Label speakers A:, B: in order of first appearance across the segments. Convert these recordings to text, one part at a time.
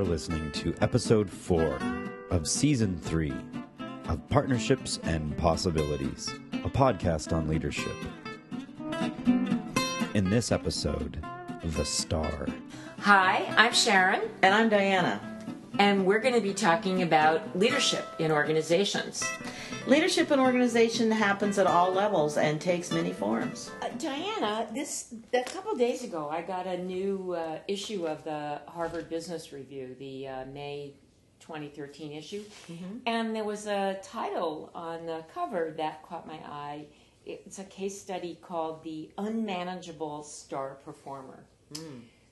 A: are listening to episode four of season three of Partnerships and Possibilities, a podcast on leadership. In this episode, The Star.
B: Hi, I'm Sharon,
C: And I'm Diana.
B: and we're going to be talking about leadership in organizations.
C: Leadership in organization happens at all levels and takes many forms.
B: Uh, Diana, this a couple days ago, I got a new uh, issue of the Harvard Business Review, the uh, May 2013 issue, and there was a title on the cover that caught my eye. It's a case study called "The Unmanageable Star Performer."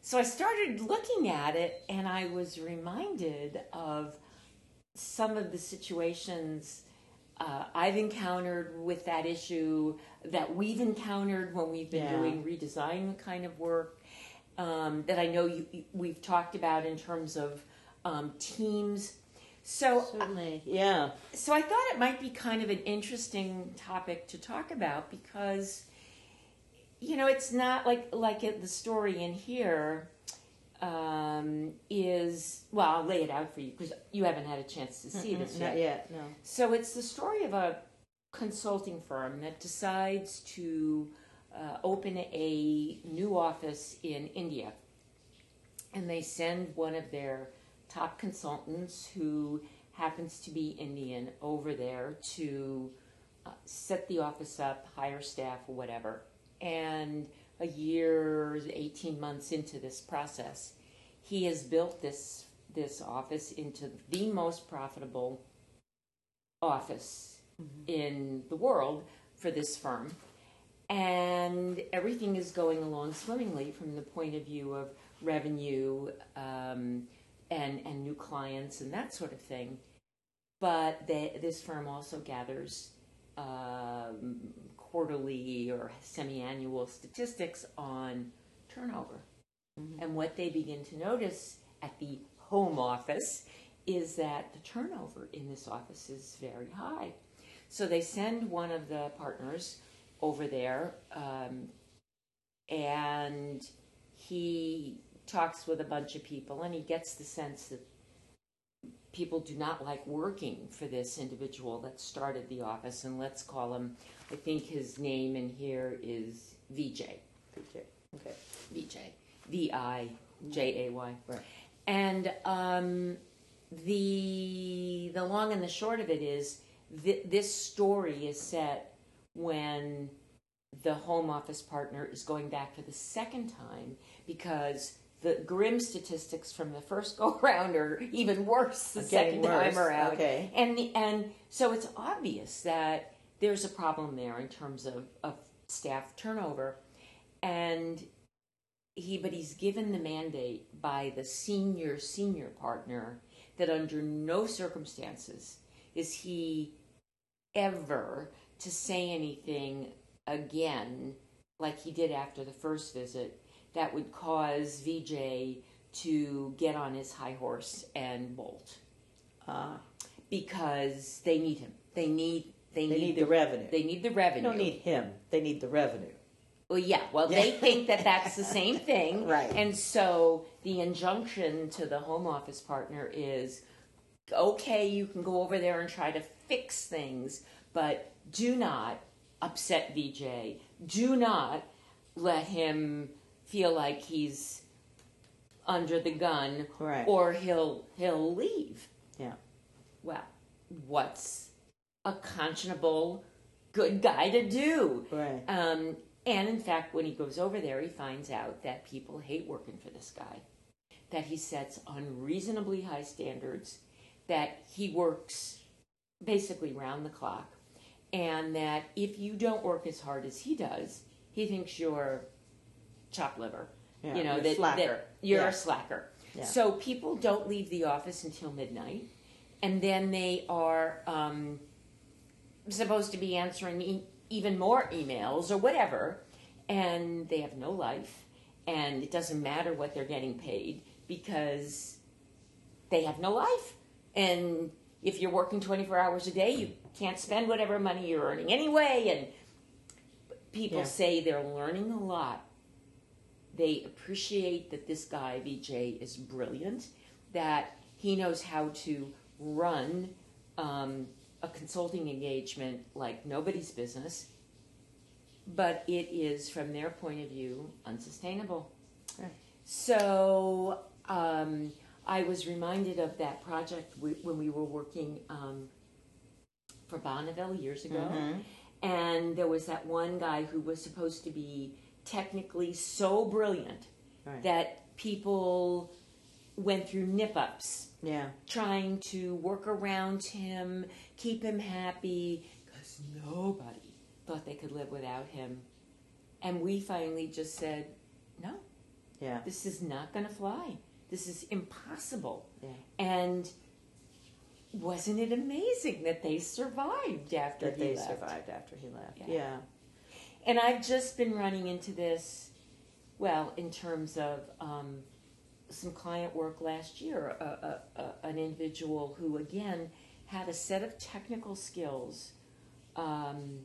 B: So I started looking at it, and I was reminded of some of the situations uh, I've encountered with that issue that we've encountered when we've been
C: Yeah.
B: doing redesign kind of work um, that I know you, we've talked about in terms of um, teams. So,
C: Certainly. Yeah.
B: so I thought it might be kind of an interesting topic to talk about because, you know, it's not like like it, the story in here um, is well. I'll lay it out for you because you haven't had a chance to see this yet.
C: Not yet, no.
B: So it's the story of a consulting firm that decides to uh, open a new office in India. And they send one of their top consultants who happens to be Indian over there to uh, set the office up, hire staff, whatever. And a year, 18 months into this process, he has built this this office into the most profitable office in the world for this firm. And everything is going along swimmingly from the point of view of revenue um, and, and new clients and that sort of thing. But they, this firm also gathers um, quarterly or semi annual statistics on turnover. And what they begin to notice at the home office is that the turnover in this office is very high. So they send one of the partners over there, um, and he talks with a bunch of people, and he gets the sense that people do not like working for this individual that started the office. And let's call him, I think his name in here is VJ.
C: Okay. Okay.
B: VJ, V I J A Y.
C: Right.
B: And um, the the long and the short of it is th- this story is set when the home office partner is going back for the second time because the grim statistics from the first go round are even worse the
C: Getting
B: second time around.
C: okay.
B: And the, and so it's obvious that there's a problem there in terms of, of staff turnover. And he but he's given the mandate by the senior senior partner that under no circumstances is he ever to say anything again like he did after the first visit that would cause VJ to get on his high horse and bolt
C: Ah,
B: because they need him. They need they,
C: they
B: need,
C: need the revenue.
B: they need the
C: They
B: revenue.
C: don't need him. They need the revenue.
B: Well, yeah. Well, they think that that's the same thing,
C: Right.
B: And so the injunction to the home office partner is, okay, you can go over there and try to fix things, but do not upset VJ. Do not let him feel like he's under the gun,
C: Right.
B: or he'll he'll leave.
C: Yeah.
B: Well, what's a conscionable good guy to do?
C: Right.
B: Um, and in fact, when he goes over there, he finds out that people hate working for this guy, that he sets unreasonably high standards, that he works basically round the clock, and that if you don't work as hard as he does, he thinks you're chop liver.
C: Yeah,
B: you know,
C: you're
B: that,
C: slacker.
B: that you're
C: Yeah.
B: a slacker.
C: Yeah.
B: So people don't leave the office until midnight, and then they are um, supposed to be answering e- even more emails or whatever, and they have no life, and it doesn't matter what they're getting paid because they have no life. And if you're working 24 hours a day, you can't spend whatever money you're earning anyway. And people
C: Yeah.
B: say they're learning a lot. They appreciate that this guy, VJ, is brilliant that he knows how to run um, a consulting engagement like nobody's business, but it is, from their point of view, unsustainable.
C: Right.
B: So um, I was reminded of that project when we were working um, for Bonneville years ago.
C: Mhm.
B: And there was that one guy who was supposed to be technically so brilliant
C: Right.
B: that people went through nip ups
C: Yeah.
B: trying to work around him, keep him happy, because nobody thought they could live without him. And we finally just said, no,
C: Yeah.
B: this is not going to fly. This is impossible.
C: Yeah.
B: And wasn't it amazing that they survived after
C: That
B: he
C: they
B: left?
C: survived after he left.
B: Yeah.
C: Yeah.
B: And I've just been running into this, well, in terms of um, some client work last year. A, a, a, an individual who, again, had a set of technical skills um,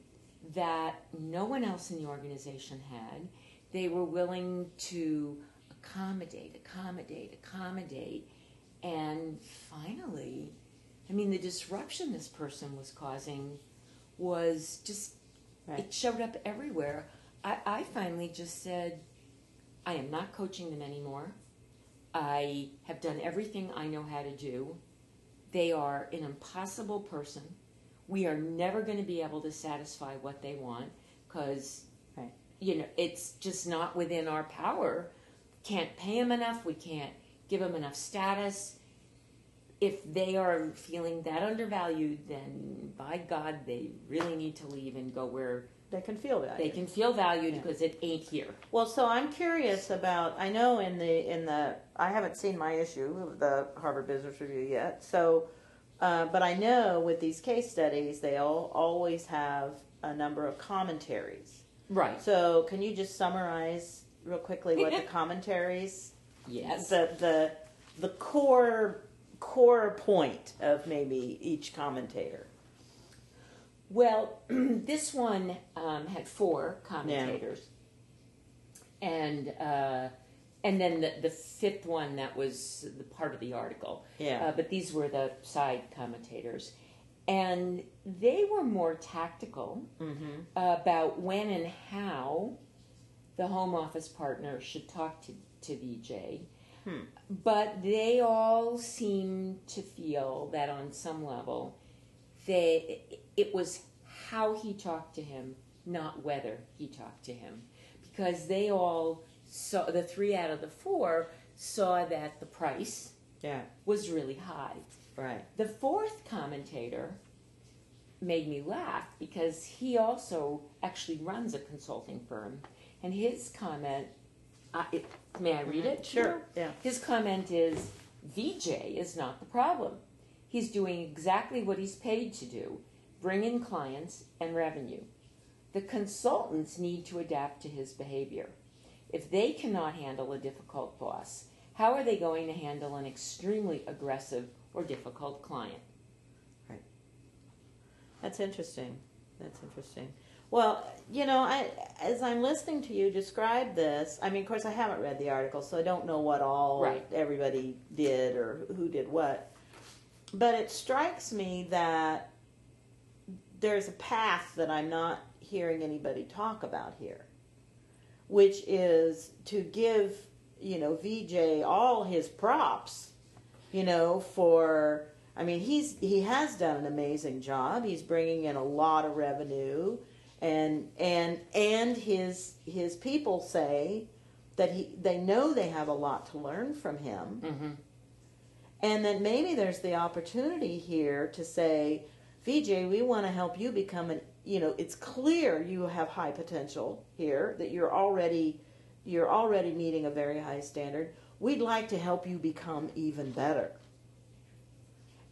B: that no one else in the organization had. They were willing to accommodate, accommodate, accommodate. And finally, I mean, the disruption this person was causing was just
C: Right.
B: it showed up everywhere. I, I finally just said, I am not coaching them anymore. I have done everything I know how to do. They are an impossible person. We are never going to be able to satisfy what they want because,
C: Right.
B: you know, it's just not within our power. Can't pay them enough. We can't give them enough status. If they are feeling that undervalued, then by God, they really need to leave and go where
C: They can feel that.
B: they can feel valued
C: Yeah.
B: because it ain't here.
C: Well, so I'm curious about. I know in the in the I haven't seen my issue of the Harvard Business Review yet. So, uh, but I know with these case studies, they all always have a number of commentaries.
B: Right.
C: So, can you just summarize real quickly what the commentaries,
B: Yes.
C: the the the core core point of maybe each commentator?
B: Well, this one um, had four commentators, and uh, and then the, the fifth one that was the part of the article.
C: Yeah.
B: Uh, but these were the side commentators, and they were more tactical
C: mm-hmm.
B: about when and how the home office partner should talk to, to VJ.
C: Hmm.
B: But they all seem to feel that on some level, they it was how he talked to him, not whether he talked to him, because they all saw the three out of the four saw that the price
C: Yeah.
B: was really high.
C: Right.
B: The fourth commentator made me laugh because he also actually runs a consulting firm, and his comment. It, may I read it?
C: Sure. Yeah.
B: His comment is VJ is not the problem. He's doing exactly what he's paid to do bring in clients and revenue. The consultants need to adapt to his behavior. If they cannot handle a difficult boss, how are they going to handle an extremely aggressive or difficult client? Right.
C: That's interesting. That's interesting. Well, you know, I as I'm listening to you describe this, I mean, of course, I haven't read the article, so I don't know what all
B: Right.
C: everybody did or who did what. But it strikes me that there's a path that I'm not hearing anybody talk about here, which is to give, you know, VJ all his props, you know, for I mean, he's he has done an amazing job. He's bringing in a lot of revenue, and and and his his people say that he they know they have a lot to learn from him,
B: Mm-hmm.
C: and that maybe there's the opportunity here to say, VJ, we want to help you become an you know it's clear you have high potential here that you're already you're already meeting a very high standard. We'd like to help you become even better.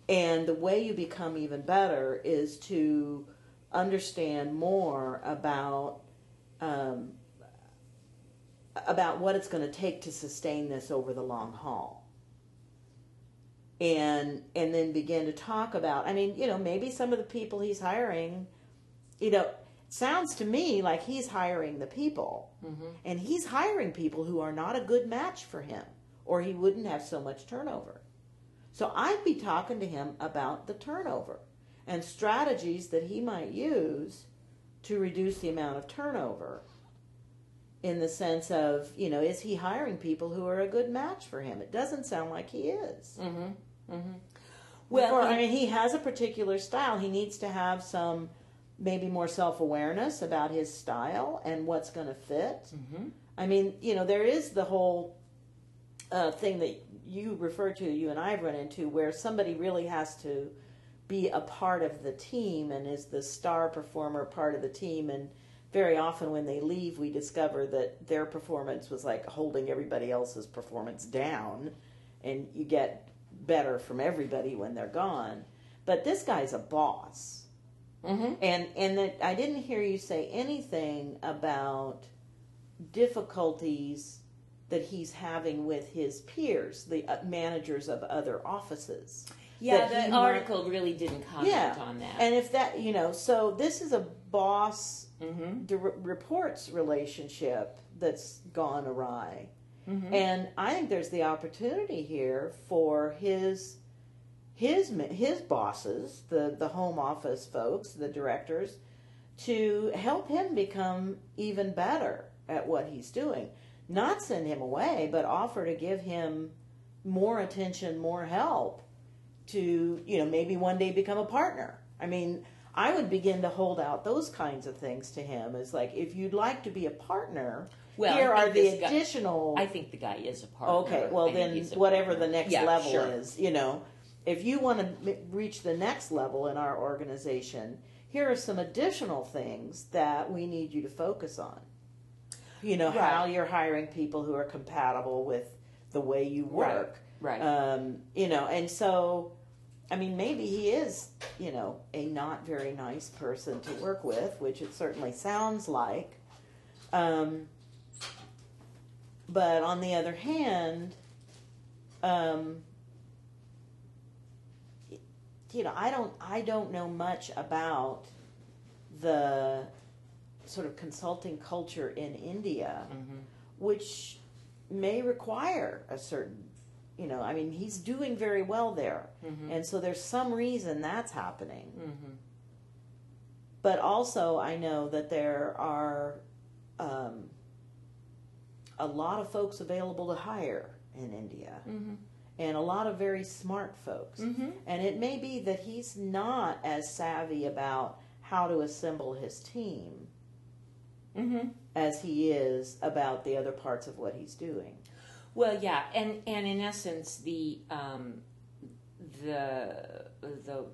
C: And the way you become even better is to understand more about um, about what it's going to take to sustain this over the long haul. And and then begin to talk about. I mean, you know, maybe some of the people he's hiring, you know, sounds to me like he's hiring the people,
B: Mm-hmm.
C: and he's hiring people who are not a good match for him, or he wouldn't have so much turnover. So I'd be talking to him about the turnover and strategies that he might use to reduce the amount of turnover in the sense of, you know, is he hiring people who are a good match for him? It doesn't sound like he is.
B: Mm-hmm. Mm-hmm.
C: Well,
B: Well,
C: I mean, he has a particular style. He needs to have some, maybe more self awareness about his style and what's going to fit.
B: Mm-hmm.
C: I mean, you know, there is the whole uh, thing that you refer to, you and I have run into, where somebody really has to be a part of the team and is the star performer part of the team. And very often when they leave, we discover that their performance was like holding everybody else's performance down, and you get better from everybody when they're gone. But this guy's a boss.
B: Mm-hmm.
C: And and that I didn't hear you say anything about difficulties that he's having with his peers, the uh, managers of other offices.
B: Yeah,
C: That
B: the
C: might-
B: article really didn't comment
C: Yeah.
B: on that.
C: And if that, you know, so this is a boss
B: mm-hmm.
C: di- reports relationship that's gone awry.
B: Mm-hmm.
C: And I think there's the opportunity here for his his his bosses, the the home office folks, the directors, to help him become even better at what he's doing. Not send him away, but offer to give him more attention, more help to, you know, maybe one day become a partner. I mean, I would begin to hold out those kinds of things to him as like if you'd like to be a partner,
B: Well,
C: here are the
B: this guy-
C: additional
B: I think the guy is a partner.
C: Okay, well
B: think
C: then, whatever
B: partner.
C: the next
B: Yeah,
C: level
B: sure.
C: is, you know, if you want to m- reach the next level in our organization, here are some additional things that we need you to focus on. You know, how you're hiring people who are compatible with the way you work.
B: Right.
C: Um, you know, and so, I mean, maybe he is, you know, a not very nice person to work with, which it certainly sounds like. Um, but on the other hand, um, you know, I don't, I don't know much about the sort of consulting culture in India,
B: Mhm.
C: which may require a certain, you know, I mean, he's doing very well there,
B: Mhm.
C: and so there's some reason that's happening.
B: Mhm.
C: But also, I know that there are um, a lot of folks available to hire in India,
B: Mhm.
C: and a lot of very smart folks.
B: Mhm.
C: And it may be that he's not as savvy about how to assemble his team
B: Mhm.
C: as he is about the other parts of what he's doing.
B: Well, yeah, and and in essence, the um, the the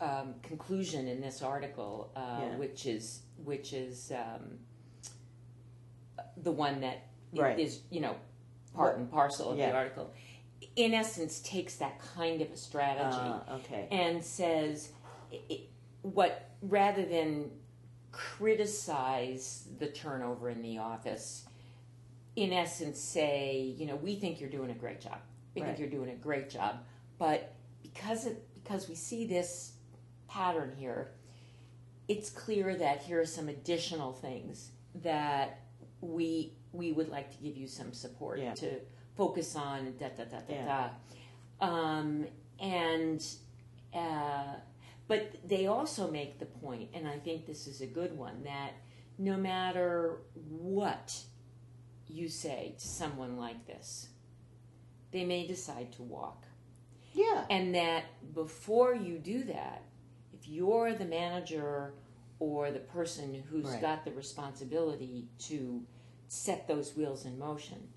B: um, conclusion in this article, uh,
C: Yeah.
B: which is which is um, the one that is
C: Right.
B: you know part and parcel of
C: Yeah.
B: the article, in essence, takes that kind of a strategy
C: Uh, okay.
B: and says i- i- what rather than criticize the turnover in the office in essence say you know we think you're doing a great job we
C: Right.
B: think you're doing a great job but because it because we see this pattern here it's clear that here are some additional things that we we would like to give you some support
C: Yeah.
B: to focus on da da da da
C: Yeah.
B: da um, and uh, but they also make the point, and I think this is a good one, that no matter what you say to someone like this, they may decide to walk.
C: Yeah.
B: And that before you do that, if you're the manager or the person who's
C: Right.
B: got the responsibility to set those wheels in motion,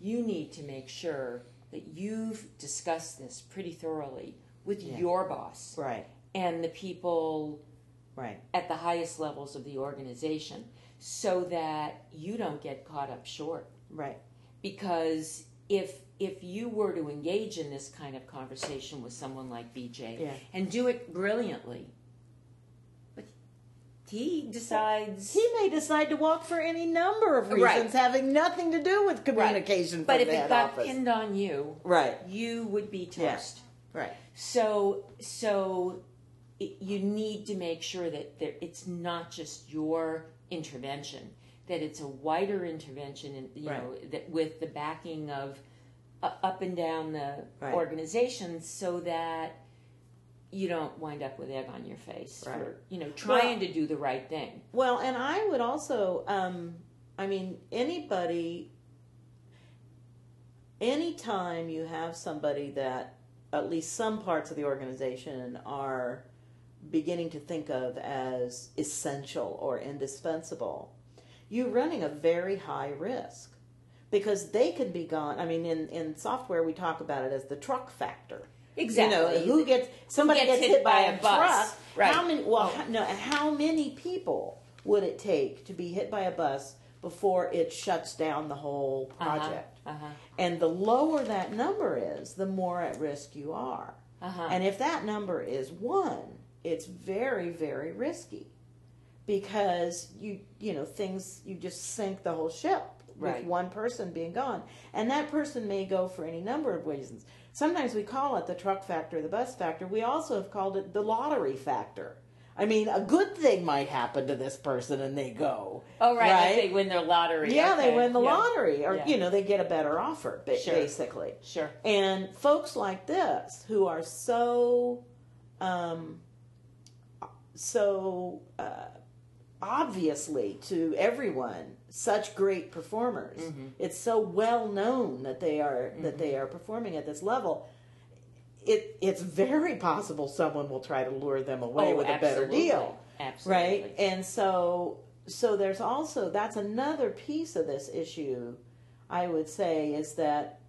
B: you need to make sure that you've discussed this pretty thoroughly with
C: Yeah.
B: your boss
C: Right.
B: and the people
C: Right.
B: at the highest levels of the organization so that you don't get caught up short
C: Right.
B: because if if you were to engage in this kind of conversation with someone like VJ
C: Yeah.
B: and do it brilliantly but he decides
C: He may decide to walk for any number of
B: Right.
C: reasons having nothing to do with communication
B: but
C: from
B: if it got
C: office.
B: pinned on you
C: right.
B: you would be
C: Yeah.
B: toast
C: Right.
B: So, so it, you need to make sure that there, it's not just your intervention; that it's a wider intervention, and you
C: Right.
B: know that with the backing of uh, up and down the
C: Right.
B: organization so that you don't wind up with egg on your face
C: Right.
B: for you know trying to do the right thing.
C: Well, and I would also, um, I mean, anybody, anytime you have somebody that at least some parts of the organization are beginning to think of as essential or indispensable, you're running a very high risk because they could be gone. I mean, in, in software, we talk about it as the truck factor.
B: Exactly.
C: You know, who gets somebody
B: gets
C: gets, hit, by, a,
B: bus.
C: truck?
B: Right.
C: How many? Well, no. How many people would it take to be hit by a bus before it shuts down the whole project?
B: Uh huh.
C: And the lower that number is, the more at risk you are.
B: Uh huh.
C: And if that number is one, it's very, very risky because you you know things you just sink the whole ship with
B: Right.
C: one person being gone, and that person may go for any number of reasons. Sometimes we call it the truck factor, the bus factor. We also have called it the lottery factor. I mean, a good thing might happen to this person and they go.
B: Oh right,
C: right?
B: Like they win their lottery.
C: Yeah, they win the
B: Yeah.
C: lottery, or
B: Yeah.
C: you know, they get a better offer,
B: Sure.
C: basically.
B: Sure.
C: And folks like this who are so, um, so uh, obviously to everyone such great performers. It's so well known that they are that they are performing at this level. It it's very possible someone will try to lure them away
B: Oh,
C: with a better deal
B: Absolutely.
C: right and so so there's also that's another piece of this issue i would say is that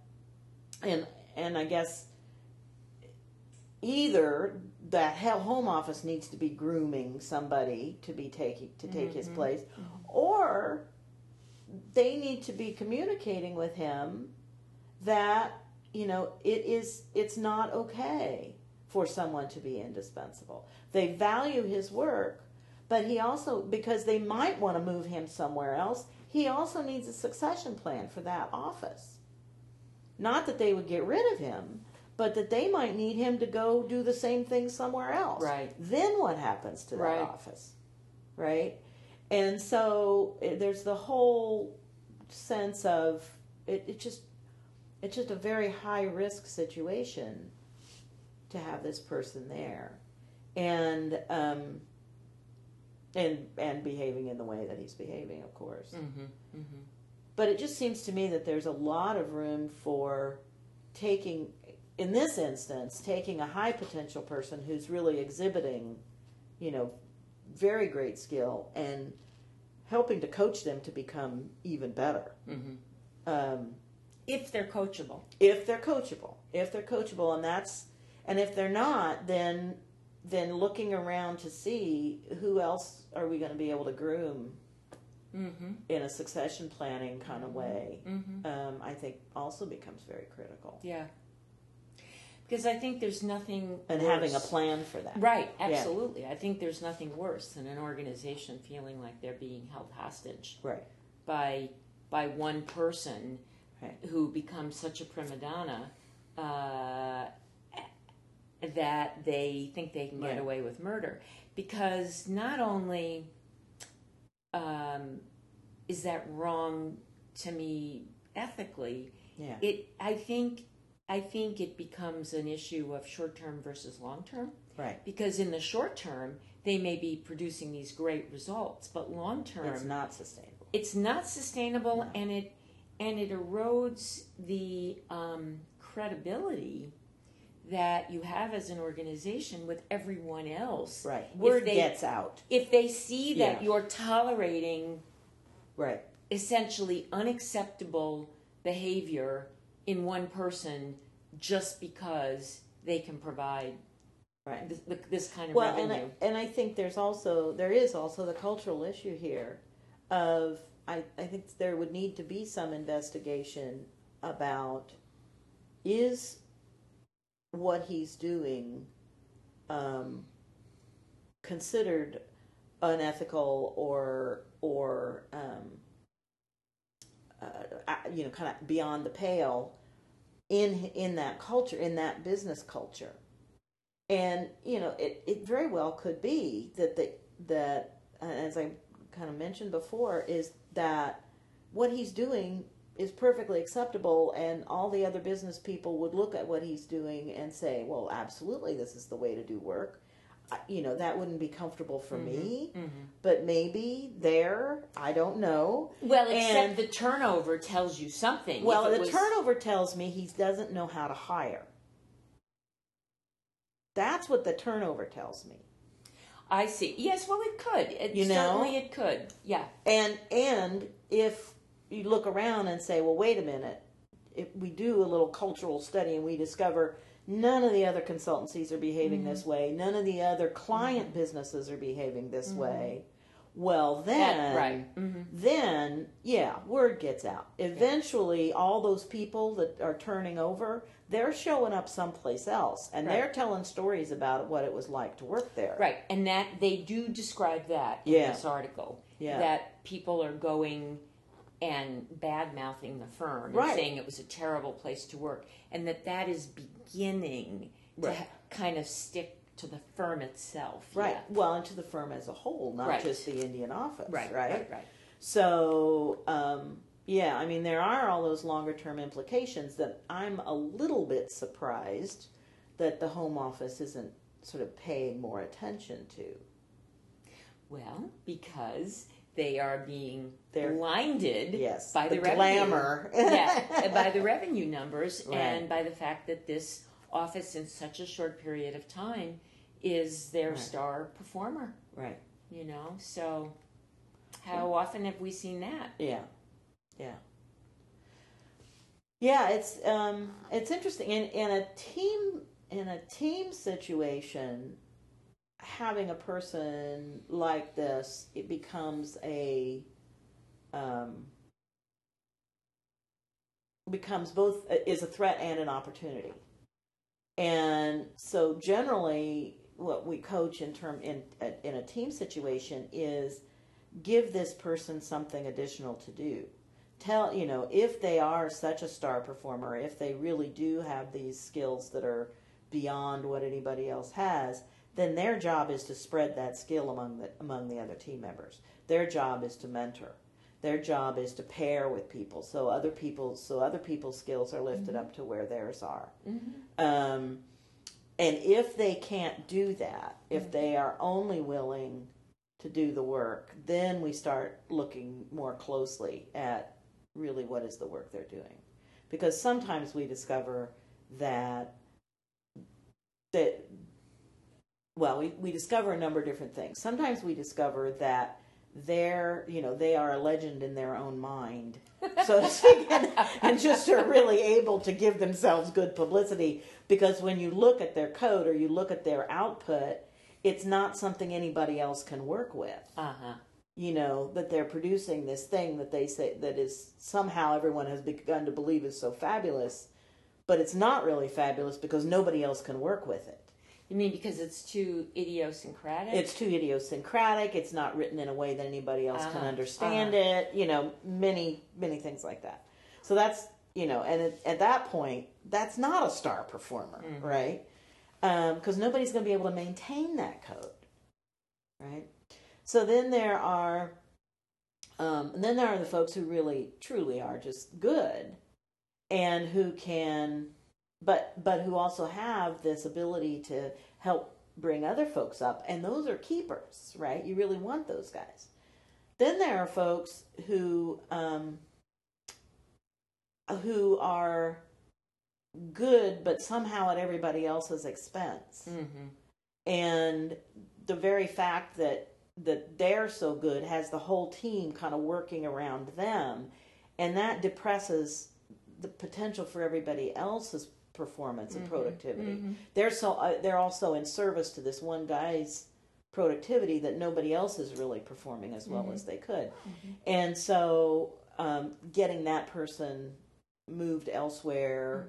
C: and and i guess either that home office needs to be grooming somebody to be taking to take his mm-hmm. place mm-hmm. or they need to be communicating with him that you know it is it's not okay for someone to be indispensable. They value his work but he also because they might want to move him somewhere else he also needs a succession plan for that office. Not that they would get rid of him but that they might need him to go do the same thing somewhere else
B: Right.
C: then what happens to that
B: Right.
C: office right and so eh, there's the whole sense of it, it just it's just a very high risk situation to have this person there and um and and behaving in the way that he's behaving of course
B: Mm-hmm. Mm-hmm.
C: but it just seems to me that there's a lot of room for taking in this instance taking a high potential person who's really exhibiting you know very great skill and helping to coach them to become even better
B: Mm-hmm.
C: um,
B: If they're coachable.
C: if they're coachable if they're coachable and that's and if they're not then then looking around to see who else are we going to be able to groom
B: Mm-hmm.
C: in a succession planning kind of way
B: Mm-hmm.
C: um, i think also becomes very critical
B: Yeah. Because I think there's nothing
C: and
B: worse.
C: having a plan for that
B: Right, absolutely. I think there's nothing worse than an organization feeling like they're being held hostage
C: right
B: by by one person
C: Right.
B: who becomes such a prima donna uh, that they think they can get
C: Right.
B: away with murder. Because not only um, is that wrong to me ethically,
C: yeah
B: it I think I think it becomes an issue of short term versus long term
C: right
B: because in the short term they may be producing these great results, but long term
C: it's not sustainable
B: it's not sustainable
C: No.
B: and it and it erodes the um, credibility that you have as an organization with everyone else.
C: right
B: If
C: word
B: they-
C: gets out
B: If they see that
C: Yeah.
B: you're tolerating
C: right
B: essentially unacceptable behavior in one person just because they can provide
C: right
B: this, this kind of
C: well and
B: revenue.
C: I, and I think there's also there is also the cultural issue here of I, I think there would need to be some investigation about is what he's doing um, considered unethical or or um, uh, uh, you know kind of beyond the pale in in that culture in that business culture. And you know it, it very well could be that the that uh, as I kind of mentioned before is that what he's doing is perfectly acceptable and all the other business people would look at what he's doing and say well absolutely this is the way to do work you know that wouldn't be comfortable for mm-hmm. me mm-hmm. but maybe there i don't know
B: Well, except
C: And-
B: the turnover tells you something.
C: well the
B: was-
C: turnover tells me he doesn't know how to hire that's what the turnover tells me
B: I see. Yes, well, it could. It,
C: You know?
B: certainly it could. Yeah.
C: And and if you look around and say, well, wait a minute, if we do a little cultural study and we discover none of the other consultancies are behaving this
B: Mm-hmm.
C: way, none of the other client businesses are behaving this way, well then
B: Mm-hmm. That- right. Mhm.
C: then yeah, word gets out. Eventually all those people that are turning over, they're showing up someplace else and
B: Right.
C: they're telling stories about what it was like to work there.
B: Right, and that they do describe that in
C: Yeah.
B: this article.
C: Yeah.
B: That people are going and bad mouthing the firm and saying it was a terrible place to work, and that that is beginning
C: Right.
B: to kind of stick to the firm itself.
C: Right.
B: Yeah.
C: Well, and to the firm as a whole, not
B: Right.
C: just the Indian office.
B: Right,
C: Right.
B: right, right.
C: So, um, yeah, I mean, there are all those longer term implications that I'm a little bit surprised that the home office isn't sort of paying more attention to.
B: Well, because they are being
C: They're-
B: blinded
C: Yes,
B: by the,
C: the
B: revenue.
C: glamour.
B: yeah, by the revenue numbers
C: Right.
B: and by the fact that this office in such a short period of time is their
C: Right.
B: star performer.
C: Right.
B: You know, so how often have we seen that?
C: Yeah. Yeah. Yeah, it's um it's interesting in in a team in a team situation having a person like this it becomes a um becomes both is a threat and an opportunity. And so generally what we coach in term in in a team situation is give this person something additional to do. Tell, you know, if they are such a star performer, if they really do have these skills that are beyond what anybody else has, then their job is to spread that skill among the among the other team members. Their job is to mentor. Their job is to pair with people so other people so other people's skills are lifted up mm-hmm. to where theirs are. Mm-hmm. Um, and if they can't do that, if mm-hmm. they are only willing to do the work, then we start looking more closely at really what is the work they're doing. Because sometimes we discover that that well, we, we discover a number of different things. Sometimes we discover that they're you know, they are a legend in their own mind. So to speak, and, and just are really able to give themselves good publicity because when you look at their code or you look at their output, it's not something anybody else can work with
B: Uh huh.
C: you know that they're producing this thing that they say that is somehow everyone has begun to believe is so fabulous but it's not really fabulous because nobody else can work with it
B: You mean because it's too idiosyncratic?
C: it's too idiosyncratic. It's not written in a way that anybody else can
B: Uh-huh,
C: understand it you know many many things like that. So that's you know and at, at that point that's not a star performer
B: Mm-hmm.
C: right? Because nobody's going to be able to maintain that code right? So then there are um, and then there are the folks who really truly are just good and who can but but who also have this ability to help bring other folks up and those are keepers right? You really want those guys. Then there are folks who um, who are good but somehow at everybody else's expense.
B: Mm-hmm.
C: and the very fact that that they're so good has the whole team kind of working around them and that depresses the potential for everybody else's performance and productivity. They're so uh, they're also in service to this one guy's productivity that nobody else is really performing as well as they could. And so um, getting that person moved elsewhere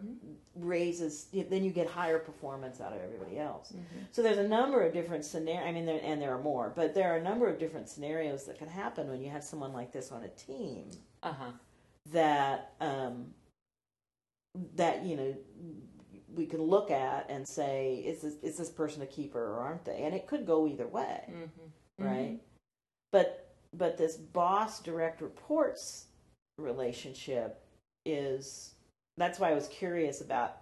C: raises then you get higher performance out of everybody else. So there's a number of different scenarios i mean there, and there are more but there are a number of different scenarios that can happen when you have someone like this on a team
B: Uh huh.
C: that um, that you know we can look at and say is this, is this person a keeper or aren't they and it could go either way
B: Mm-hmm.
C: right but but this boss direct reports relationship is that's why I was curious about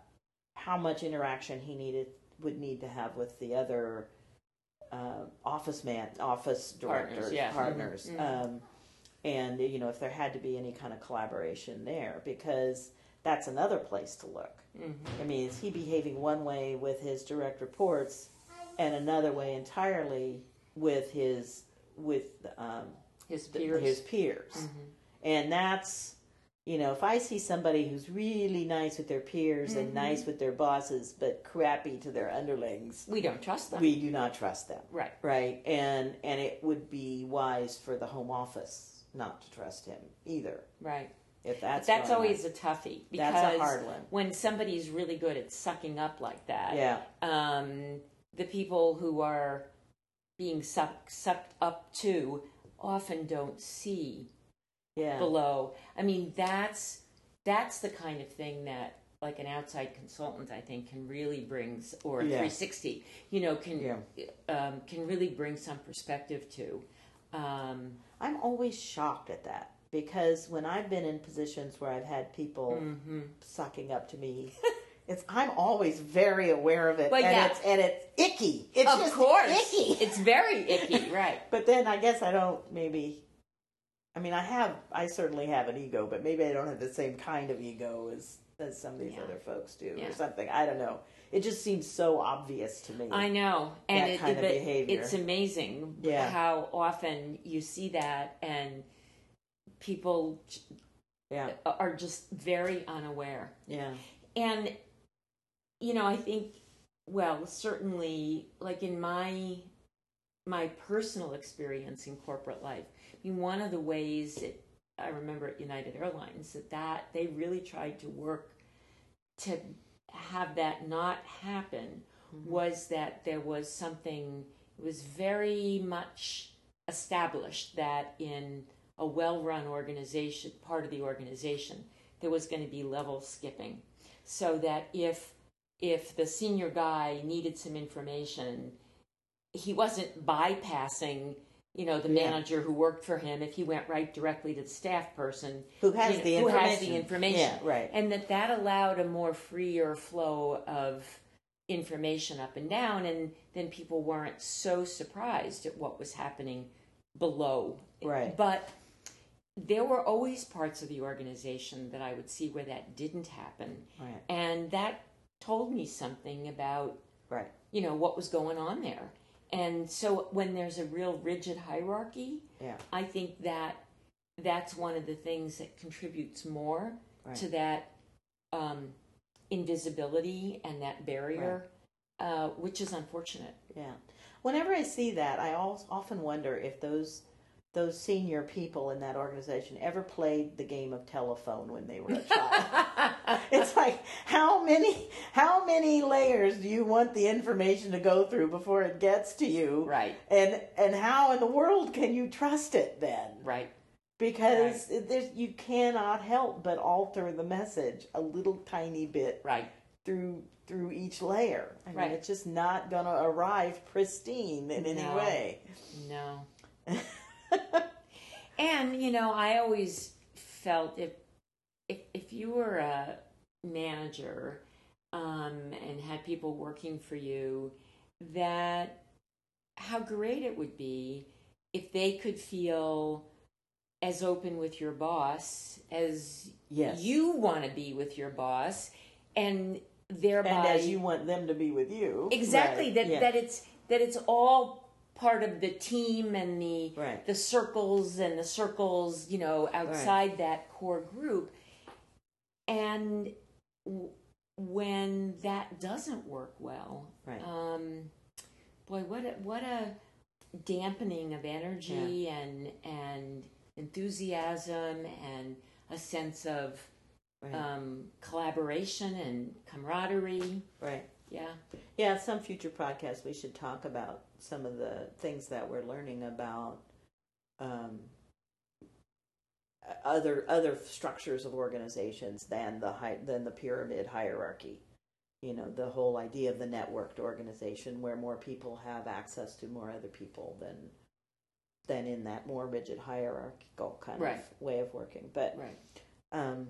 C: how much interaction he needed would need to have with the other uh, office man, office
B: Partners,
C: directors,
B: yeah.
C: partners,
B: Mhm, mhm.
C: Um, and you know if there had to be any kind of collaboration there because that's another place to look.
B: Mhm.
C: I mean, is he behaving one way with his direct reports, and another way entirely with his with um,
B: His peers.
C: his peers?
B: Mhm.
C: And that's, you know, if I see somebody who's really nice with their peers and
B: Mhm.
C: nice with their bosses, but crappy to their underlings,
B: We don't trust them.
C: we do not trust them,
B: right.
C: right? And and it would be wise for the home office not to trust him either,
B: Right.
C: If that's
B: always
C: on.
B: a toughie because
C: That's a hard one.
B: when somebody's really good at sucking up like that,
C: yeah,
B: um, the people who are being sucked sucked up to often don't see
C: yeah,
B: below. I mean, that's that's the kind of thing that like an outside consultant, I think, can really bring, or
C: Yeah.
B: 360, you know, can
C: Yeah.
B: um, can really bring some perspective to. Um,
C: I'm always shocked at that because when I've been in positions where I've had people
B: mhm.
C: sucking up to me. It's I'm always very aware of it,
B: Well,
C: and
B: yeah.
C: it's and it's icky. It's
B: Of
C: just
B: course,
C: icky.
B: it's very icky, right?
C: But then I guess I don't maybe. I mean, I have I certainly have an ego, but maybe I don't have the same kind of ego as as some of these
B: Yeah.
C: other folks do,
B: Yeah.
C: or something. I don't know. It just seems so obvious to me.
B: I know, and
C: That
B: it,
C: kind of behavior.
B: it's amazing
C: Yeah.
B: how often you see that, and people
C: yeah,
B: are just very unaware.
C: yeah,
B: And you know, I think, well, certainly, like in my my personal experience in corporate life, I mean, one of the ways that I remember at United Airlines that that they really tried to work to have that not happen mm-hmm. was that there was something it was very much established that in a well-run organization part of the organization there was going to be level skipping so that if if the senior guy needed some information he wasn't bypassing you know the
C: Yeah.
B: manager who worked for him if he went right directly to the staff person
C: who has
B: you know,
C: the
B: who
C: information?
B: has the information
C: Yeah, right.
B: and that that allowed a more freer flow of information up and down and then people weren't so surprised at what was happening below
C: Right.
B: but there were always parts of the organization that i would see where that didn't happen
C: Right.
B: and that told me something about
C: Right.
B: you know what was going on there and so when there's a real rigid hierarchy
C: Yeah.
B: I think that that's one of the things that contributes more
C: Right.
B: to that um, invisibility and that barrier, uh, which is unfortunate.
C: Yeah. Whenever I see that, I often wonder if those those senior people in that organization ever played the game of telephone when they were a child. it's like how many how many layers do you want the information to go through before it gets to you?
B: right,
C: And and how in the world can you trust it then?
B: right,
C: Because there's, you cannot help but alter the message a little tiny bit
B: right.
C: through through each layer. I mean,
B: Right.
C: it's just not going to arrive pristine in any
B: No.
C: way.
B: No. and you know, I always felt if if if you were a manager um, and had people working for you, that how great it would be if they could feel as open with your boss as
C: Yes.
B: you want to be with your boss, and thereby
C: and as you want them to be with you.
B: exactly
C: Right.
B: that
C: Yeah.
B: that it's that it's all part of the team and the
C: Right.
B: the circles and the circles you know outside that core group and w- when that doesn't work well
C: Right.
B: um boy what a, what a dampening of energy and and enthusiasm and a sense of
C: Right.
B: um, collaboration and camaraderie
C: right.
B: Yeah
C: Yeah, some future podcast we should talk about some of the things that we're learning about um, other other structures of organizations than the hi- than the pyramid hierarchy. You know, the whole idea of the networked organization where more people have access to more other people than than in that more rigid hierarchical kind
B: Right.
C: of way of working. But
B: right
C: um,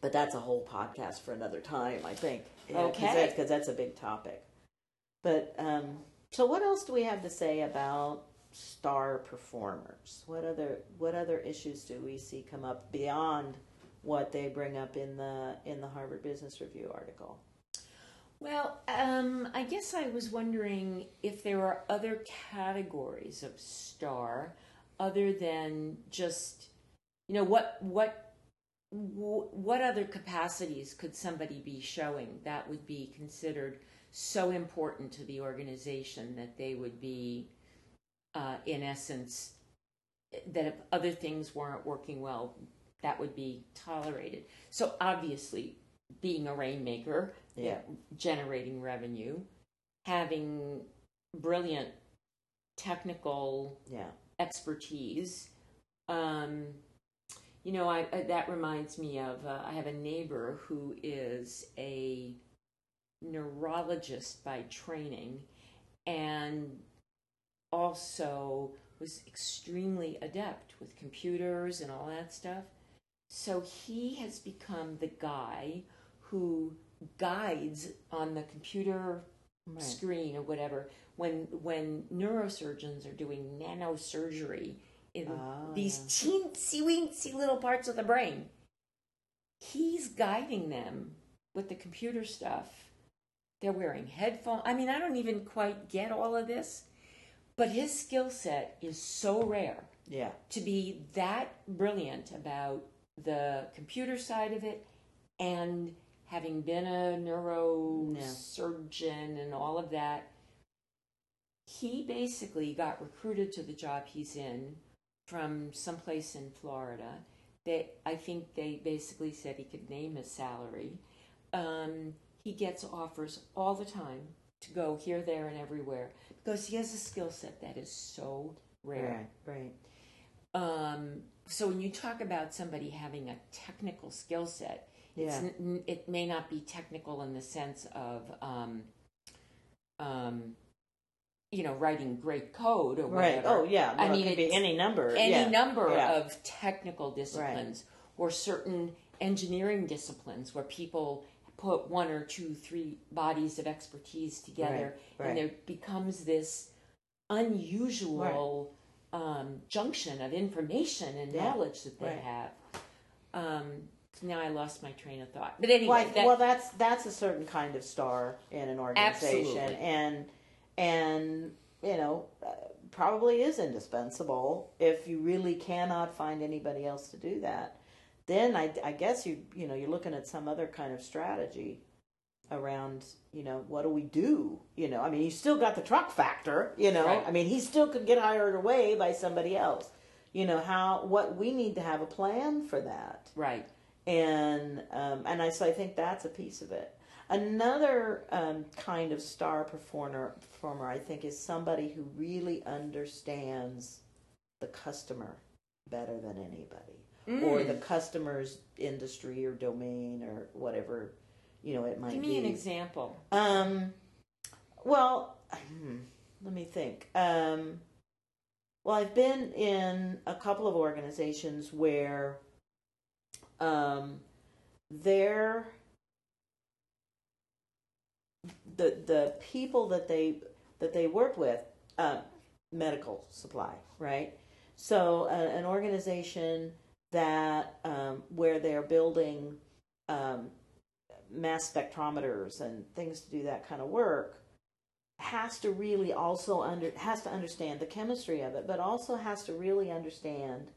C: but that's a whole podcast for another time, I think.
B: Okay.
C: Because that's a big topic. But um, so, what else do we have to say about star performers? What other what other issues do we see come up beyond what they bring up in the in the Harvard Business Review article?
B: Well, um, I guess I was wondering if there are other categories of star other than just, you know, what what wh- what other capacities could somebody be showing that would be considered so important to the organization that they would be, uh, in essence, that if other things weren't working well, that would be tolerated. So obviously, being a rainmaker,
C: Yeah.
B: generating revenue, having brilliant technical
C: Yeah.
B: expertise. Um, you know, I, I, that reminds me of uh, I have a neighbor who is a neurologist by training and also was extremely adept with computers and all that stuff. So he has become the guy who guides on the computer
C: Right.
B: screen or whatever when when neurosurgeons are doing nanosurgery in
C: Ah,
B: these
C: yeah.
B: teensy weensy little parts of the brain he's guiding them with the computer stuff they're wearing headphones i mean i don't even quite get all of this but his skill set is so rare
C: Yeah.
B: to be that brilliant about the computer side of it and having been a neurosurgeon and all of that he basically got recruited to the job he's in from someplace in Florida. They, I think they basically said he could name his salary. Um, he gets offers all the time to go here, there, and everywhere because he has a skill set that is so rare.
C: Right. Right.
B: Um, so when you talk about somebody having a technical skill set,
C: Yeah.
B: it may not be technical in the sense of, um, um, you know, writing great code or
C: Right.
B: whatever.
C: Oh, yeah.
B: I
C: No, it
B: mean,
C: could be any number.
B: any
C: yeah.
B: number
C: Yeah.
B: of technical disciplines or certain engineering disciplines where people put one or two, three bodies of expertise together,
C: Right, right.
B: and there becomes this unusual um, junction of information and
C: Yeah,
B: knowledge that they
C: right.
B: have. Um, now I lost my train of thought, but anyway,
C: Well, I-
B: that,
C: well, that's that's a certain kind of star in an organization,
B: Absolutely.
C: and and you know uh, probably is indispensable if you really cannot find anybody else to do that. Then I, I guess you you know you're looking at some other kind of strategy around you know what do we do you know I mean you still got the truck factor you know
B: Right.
C: I mean he still could get hired away by somebody else you know how what we need to have a plan for that
B: right.
C: and um, and I so I think that's a piece of it. Another um, kind of star performer performer I think is somebody who really understands the customer better than anybody, or
B: Mm.
C: the customer's industry or domain or whatever you know it might
B: Give
C: be.
B: me an example.
C: Um, well, hmm, let me think. Um, well, I've been in a couple of organizations where um, they're the the people that they that they work with uh, medical supply, right? So uh, an organization that um, where they're building um, mass spectrometers and things to do that kind of work has to really also under has to understand the chemistry of it, but also has to really understand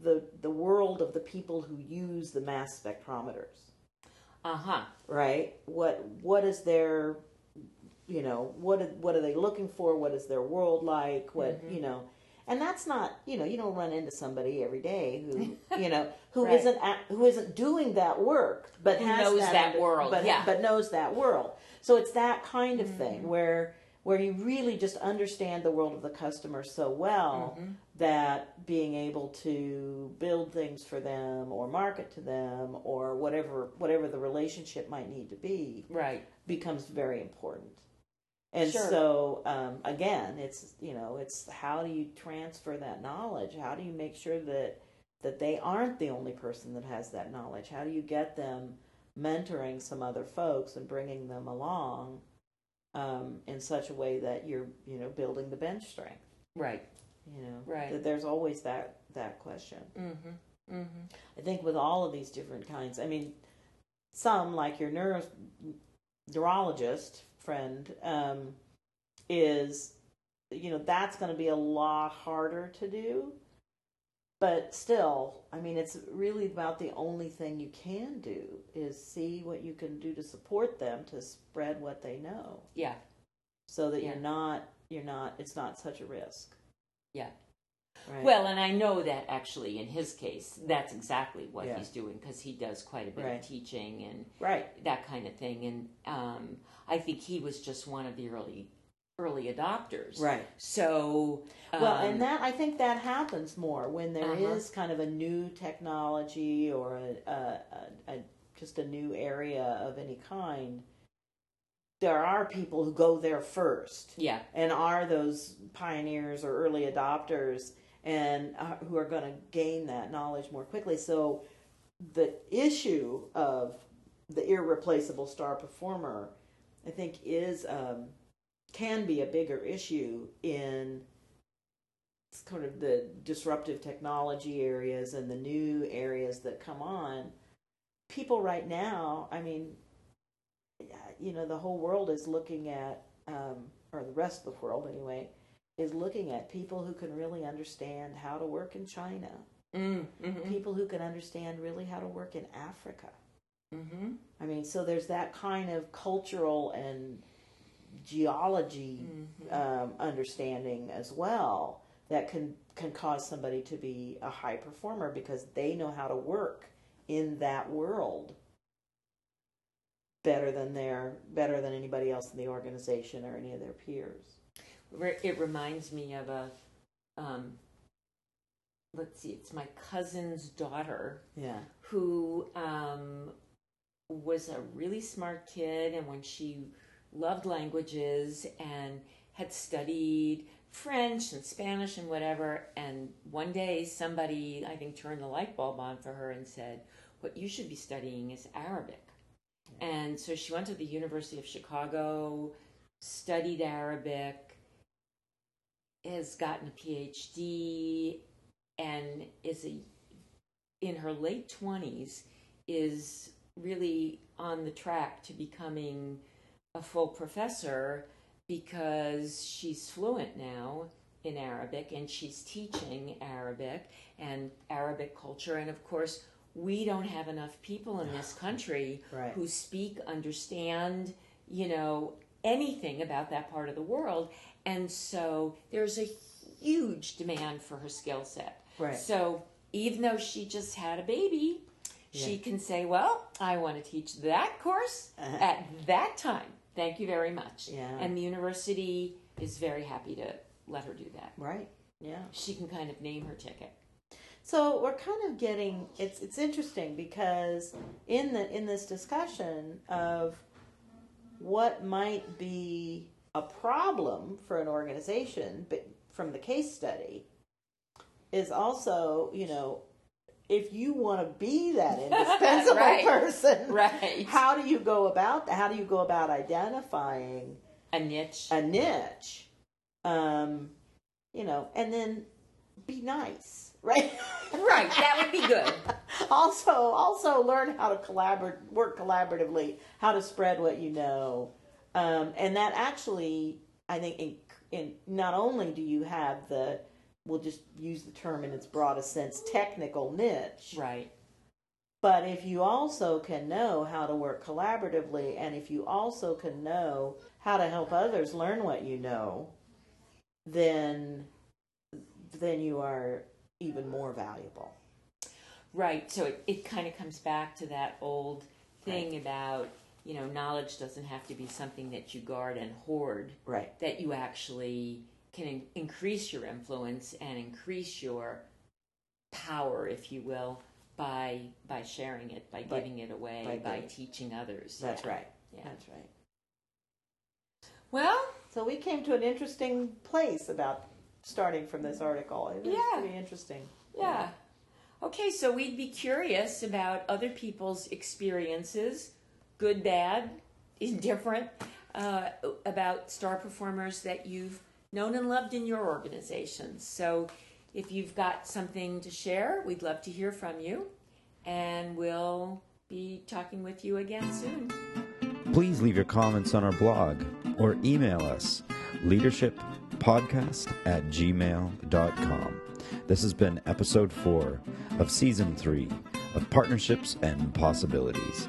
C: the the world of the people who use the mass spectrometers
B: Uh huh.
C: right? What what is their you know what are- what are they looking for? What is their world like? What mm-hmm. you know, and that's not you know you don't run into somebody every day who you know who
B: Right.
C: not who isn't doing that work, but
B: Who
C: has
B: knows that world,
C: but
B: yeah.
C: but knows that world. So it's that kind of thing mm-hmm. where where you really just understand the world of the customer so well mm-hmm. that being able to build things for them or market to them or whatever whatever the relationship might need to be
B: Right.
C: becomes very important. And
B: Sure.
C: so um, again, it's you know it's how do you transfer that knowledge? How do you make sure that that they aren't the only person that has that knowledge. How do you get them mentoring some other folks and bringing them along um, in such a way that you're, you know, building the bench strength?
B: Right.
C: You know,
B: Right.
C: that there's always that that question.
B: Mm-hmm. Mm-hmm.
C: I think with all of these different kinds, I mean, some like your neuro, neurologist friend um, is, you know, that's going to be a lot harder to do. But still, I mean, it's really about the only thing you can do is see what you can do to support them to spread what they know,
B: Yeah.
C: so that
B: Yeah.
C: you're not, you're not, it's not such a risk.
B: Yeah.
C: Right.
B: Well, and I know that actually in his case, that's exactly what
C: Yeah.
B: he's doing because he does quite a bit
C: Right.
B: of teaching and
C: right.
B: that kind of thing. And um, I think he was just one of the early early adopters.
C: Right.
B: So
C: Well,
B: um,
C: and that I think that happens more when there is
B: Uh-huh.
C: kind of a new technology or a, a, a, a just a new area of any kind. There are people who go there first
B: yeah,
C: and are those pioneers or early adopters and uh, who are going to gain that knowledge more quickly. So the issue of the irreplaceable star performer, I think, is um, can be a bigger issue in kind of the disruptive technology areas and the new areas that come on. People right now, I mean, you know, the whole world is looking at, um, or the rest of the world anyway, is looking at people who can really understand how to work in China,
B: mm, mm-hmm.
C: people who can understand really how to work in Africa.
B: Mm-hmm.
C: I mean, so there's that kind of cultural and geology
B: Mm-hmm.
C: um, understanding as well that can can cause somebody to be a high performer because they know how to work in that world better than their better than anybody else in the organization or any of their peers.
B: It reminds me of a, um, let's see, it's my cousin's daughter
C: Yeah.
B: who um, was a really smart kid, and when she loved languages and had studied French and Spanish and whatever, and one day somebody, I think, turned the light bulb on for her and said, What you should be studying is Arabic. And so she went to the University of Chicago, studied Arabic, has gotten a PhD, and is a in her late 20s is really on the track to becoming a full professor because she's fluent now in Arabic and she's teaching Arabic and Arabic culture and of course we don't have enough people in this country
C: Right.
B: who speak understand you know anything about that part of the world and so there's a huge demand for her skill set
C: Right.
B: so even though she just had a baby, she can say, "Well, I want to teach that course uh-huh. at that time. Thank you very much."
C: Yeah.
B: And the university is very happy to let her do that.
C: Right. Yeah.
B: She can kind of name her ticket.
C: So we're kind of getting it's it's interesting because in the in this discussion of what might be a problem for an organization, but from the case study, is also you know if you want to be that indispensable
B: Right.
C: person,
B: Right.
C: How do you go about that? How do you go about identifying
B: A niche.
C: a niche? Um, you know, and then be nice, right?
B: right. That would be good.
C: also also learn how to collaborate work collaboratively how to spread what you know um, and that actually i think in, in not only do you have the we'll just use the term in its broadest sense technical niche
B: Right.
C: but if you also can know how to work collaboratively and if you also can know how to help others learn what you know then then you are even more valuable
B: Right. So it, it kind of comes back to that old thing about, you know, knowledge doesn't have to be something that you guard and hoard.
C: right
B: that you actually can in- increase your influence and increase your power, if you will, by by sharing it, by
C: By-
B: giving it away,
C: by
B: by, teaching others.
C: that's
B: Yeah.
C: right
B: Yeah.
C: that's right
B: Well,
C: So we came to an interesting place about starting from this article. It was
B: Yeah.
C: pretty interesting.
B: yeah. Okay, so we'd be curious about other people's experiences, good, bad, indifferent, uh, about star performers that you've known and loved in your organization. So if you've got something to share, we'd love to hear from you, and we'll be talking with you again soon.
A: Please leave your comments on our blog or email us leadershippodcast at gmail.com. This has been episode four of season three of Partnerships and Possibilities.